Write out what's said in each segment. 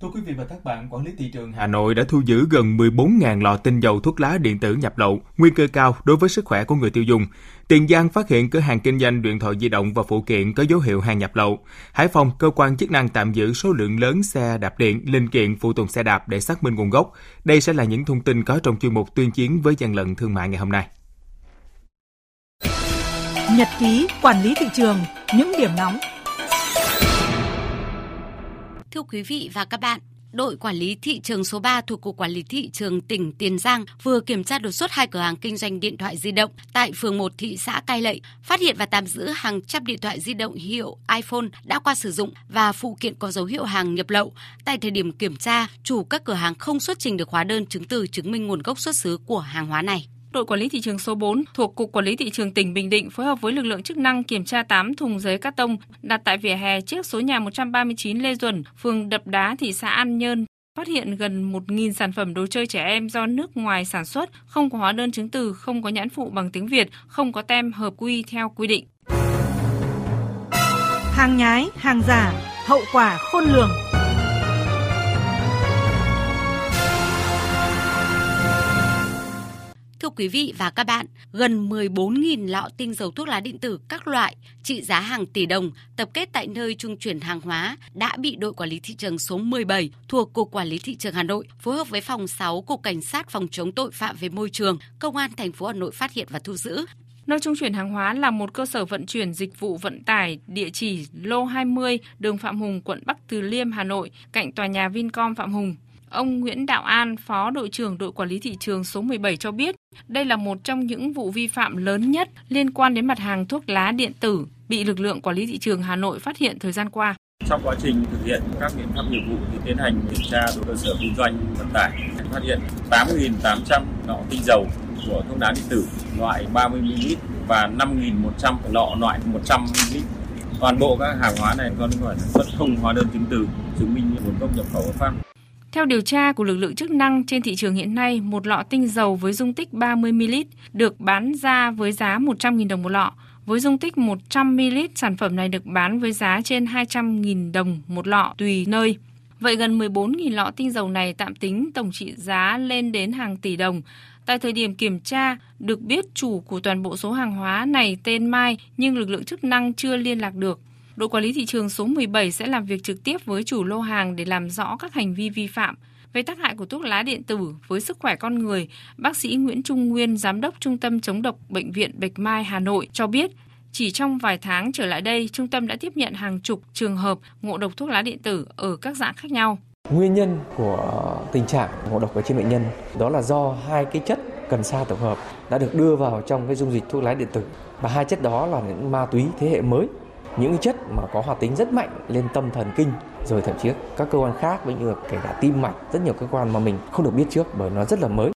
Thưa quý vị và các bạn, quản lý thị trường Hà Nội đã thu giữ gần 14.000 lọ tinh dầu thuốc lá điện tử nhập lậu, nguy cơ cao đối với sức khỏe của người tiêu dùng. Tiền Giang phát hiện cửa hàng kinh doanh điện thoại di động và phụ kiện có dấu hiệu hàng nhập lậu. Hải Phòng, cơ quan chức năng tạm giữ số lượng lớn xe đạp điện, linh kiện phụ tùng xe đạp để xác minh nguồn gốc. Đây sẽ là những thông tin có trong chuyên mục tuyên chiến với gian lận thương mại ngày hôm nay. Nhật ký quản lý thị trường, những điểm nóng quý vị và các bạn, đội quản lý thị trường số 3 thuộc Cục Quản lý Thị trường tỉnh Tiền Giang vừa kiểm tra đột xuất hai cửa hàng kinh doanh điện thoại di động tại phường 1 thị xã Cai Lậy, phát hiện và tạm giữ hàng trăm điện thoại di động hiệu iPhone đã qua sử dụng và phụ kiện có dấu hiệu hàng nhập lậu. Tại thời điểm kiểm tra, chủ các cửa hàng không xuất trình được hóa đơn chứng từ chứng minh nguồn gốc xuất xứ của hàng hóa này đội quản lý thị trường số 4 thuộc Cục Quản lý Thị trường tỉnh Bình Định phối hợp với lực lượng chức năng kiểm tra 8 thùng giấy cát tông đặt tại vỉa hè trước số nhà 139 Lê Duẩn, phường Đập Đá, thị xã An Nhơn, phát hiện gần 1.000 sản phẩm đồ chơi trẻ em do nước ngoài sản xuất, không có hóa đơn chứng từ, không có nhãn phụ bằng tiếng Việt, không có tem hợp quy theo quy định. Hàng nhái, hàng giả, hậu quả khôn lường. Quý vị và các bạn, gần 14.000 lọ tinh dầu thuốc lá điện tử các loại trị giá hàng tỷ đồng tập kết tại nơi trung chuyển hàng hóa đã bị đội quản lý thị trường số 17 thuộc Cục Quản lý thị trường Hà Nội phối hợp với phòng 6 Cục Cảnh sát phòng chống tội phạm về môi trường, Công an thành phố Hà Nội phát hiện và thu giữ. Nơi trung chuyển hàng hóa là một cơ sở vận chuyển dịch vụ vận tải địa chỉ lô 20, đường Phạm Hùng, quận Bắc Từ Liêm, Hà Nội, cạnh tòa nhà Vincom Phạm Hùng. Ông Nguyễn Đạo An, Phó đội trưởng đội quản lý thị trường số 17 cho biết, đây là một trong những vụ vi phạm lớn nhất liên quan đến mặt hàng thuốc lá điện tử bị lực lượng quản lý thị trường Hà Nội phát hiện thời gian qua. Trong quá trình thực hiện các biện pháp nghiệp vụ thì tiến hành kiểm tra đối cơ sở kinh doanh vận tải, phát hiện 8.800 lọ tinh dầu của thuốc lá điện tử loại 30ml và 5.100 lọ loại 100ml. Toàn bộ các hàng hóa này do nước ngoài sản xuất không hóa đơn chứng từ chứng minh nguồn gốc nhập khẩu hợp pháp. Theo điều tra của lực lượng chức năng trên thị trường hiện nay, một lọ tinh dầu với dung tích 30ml được bán ra với giá 100.000 đồng một lọ. Với dung tích 100ml, sản phẩm này được bán với giá trên 200.000 đồng một lọ tùy nơi. Vậy gần 14.000 lọ tinh dầu này tạm tính tổng trị giá lên đến hàng tỷ đồng. Tại thời điểm kiểm tra, được biết chủ của toàn bộ số hàng hóa này tên Mai nhưng lực lượng chức năng chưa liên lạc được đội quản lý thị trường số 17 sẽ làm việc trực tiếp với chủ lô hàng để làm rõ các hành vi vi phạm. Về tác hại của thuốc lá điện tử với sức khỏe con người, bác sĩ Nguyễn Trung Nguyên, Giám đốc Trung tâm chống độc Bệnh viện Bạch Mai, Hà Nội cho biết, chỉ trong vài tháng trở lại đây, trung tâm đã tiếp nhận hàng chục trường hợp ngộ độc thuốc lá điện tử ở các dạng khác nhau. Nguyên nhân của tình trạng ngộ độc ở trên bệnh nhân đó là do hai cái chất cần sa tổng hợp đã được đưa vào trong cái dung dịch thuốc lá điện tử và hai chất đó là những ma túy thế hệ mới những chất mà có hoạt tính rất mạnh lên tâm thần kinh rồi thậm chí các cơ quan khác với như kể cả tim mạch rất nhiều cơ quan mà mình không được biết trước bởi nó rất là mới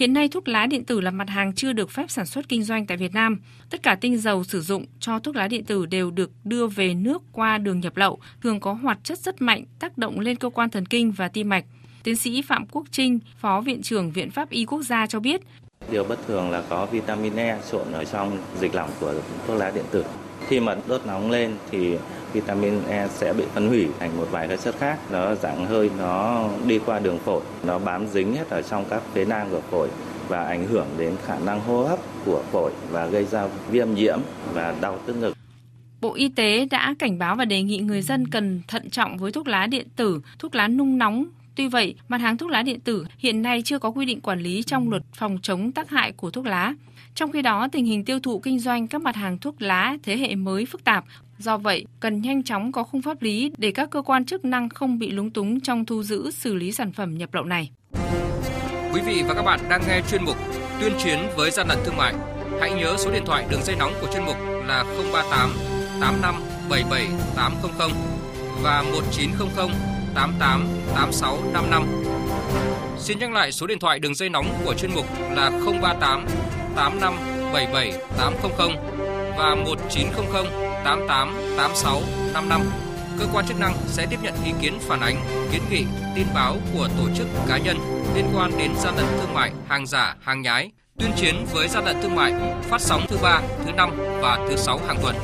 Hiện nay thuốc lá điện tử là mặt hàng chưa được phép sản xuất kinh doanh tại Việt Nam. Tất cả tinh dầu sử dụng cho thuốc lá điện tử đều được đưa về nước qua đường nhập lậu, thường có hoạt chất rất mạnh tác động lên cơ quan thần kinh và tim mạch. Tiến sĩ Phạm Quốc Trinh, Phó Viện trưởng Viện Pháp Y Quốc gia cho biết. Điều bất thường là có vitamin E trộn ở trong dịch lỏng của thuốc lá điện tử. Khi mà đốt nóng lên thì vitamin E sẽ bị phân hủy thành một vài các chất khác. Nó dạng hơi nó đi qua đường phổi, nó bám dính hết ở trong các phế nang của phổi và ảnh hưởng đến khả năng hô hấp của phổi và gây ra viêm nhiễm và đau tức ngực. Bộ Y tế đã cảnh báo và đề nghị người dân cần thận trọng với thuốc lá điện tử, thuốc lá nung nóng. Tuy vậy, mặt hàng thuốc lá điện tử hiện nay chưa có quy định quản lý trong luật phòng chống tác hại của thuốc lá. Trong khi đó, tình hình tiêu thụ kinh doanh các mặt hàng thuốc lá thế hệ mới phức tạp. Do vậy, cần nhanh chóng có khung pháp lý để các cơ quan chức năng không bị lúng túng trong thu giữ xử lý sản phẩm nhập lậu này. Quý vị và các bạn đang nghe chuyên mục Tuyên chiến với gian lận thương mại. Hãy nhớ số điện thoại đường dây nóng của chuyên mục là 038 85 77 800 và 1900 88 86 55. Xin nhắc lại số điện thoại đường dây nóng của chuyên mục là 038 85 77 800 và 1900 88 86 55 cơ quan chức năng sẽ tiếp nhận ý kiến phản ánh, kiến nghị, tin báo của tổ chức cá nhân liên quan đến gian lận thương mại, hàng giả, hàng nhái, tuyên chiến với gian lận thương mại, phát sóng thứ ba, thứ năm và thứ sáu hàng tuần.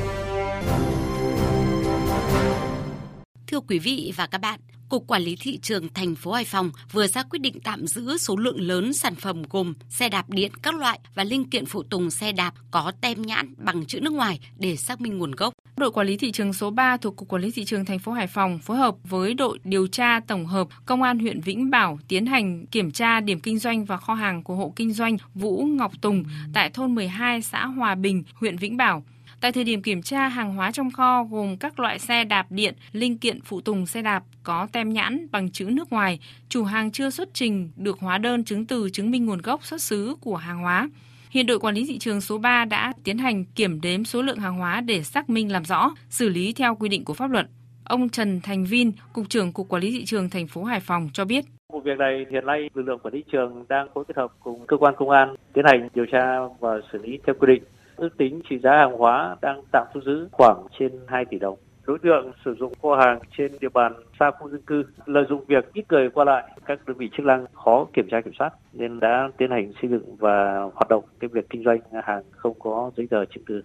Thưa quý vị và các bạn, Cục Quản lý Thị trường thành phố Hải Phòng vừa ra quyết định tạm giữ số lượng lớn sản phẩm gồm xe đạp điện các loại và linh kiện phụ tùng xe đạp có tem nhãn bằng chữ nước ngoài để xác minh nguồn gốc. Đội quản lý thị trường số 3 thuộc Cục Quản lý Thị trường thành phố Hải Phòng phối hợp với đội điều tra tổng hợp Công an huyện Vĩnh Bảo tiến hành kiểm tra điểm kinh doanh và kho hàng của hộ kinh doanh Vũ Ngọc Tùng tại thôn 12 xã Hòa Bình, huyện Vĩnh Bảo. Tại thời điểm kiểm tra, hàng hóa trong kho gồm các loại xe đạp điện, linh kiện phụ tùng xe đạp có tem nhãn bằng chữ nước ngoài, chủ hàng chưa xuất trình được hóa đơn chứng từ chứng minh nguồn gốc xuất xứ của hàng hóa. Hiện đội quản lý thị trường số 3 đã tiến hành kiểm đếm số lượng hàng hóa để xác minh làm rõ, xử lý theo quy định của pháp luật. Ông Trần Thành Vin, cục trưởng Cục Quản lý thị trường thành phố Hải Phòng cho biết. Vụ việc này hiện nay lực lượng quản lý thị trường đang phối kết hợp cùng cơ quan công an tiến hành điều tra và xử lý theo quy định. Ước tính trị giá hàng hóa đang tạm thu giữ khoảng trên 2 tỷ đồng. Đối tượng sử dụng kho hàng trên địa bàn xa khu dân cư, lợi dụng việc ít người qua lại, các đơn vị chức năng khó kiểm tra kiểm soát nên đã tiến hành xây dựng và hoạt động cái việc kinh doanh hàng không có giấy tờ chứng từ.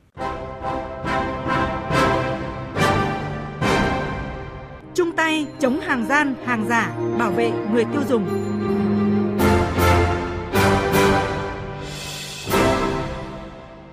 Chung tay chống hàng gian, hàng giả, bảo vệ người tiêu dùng.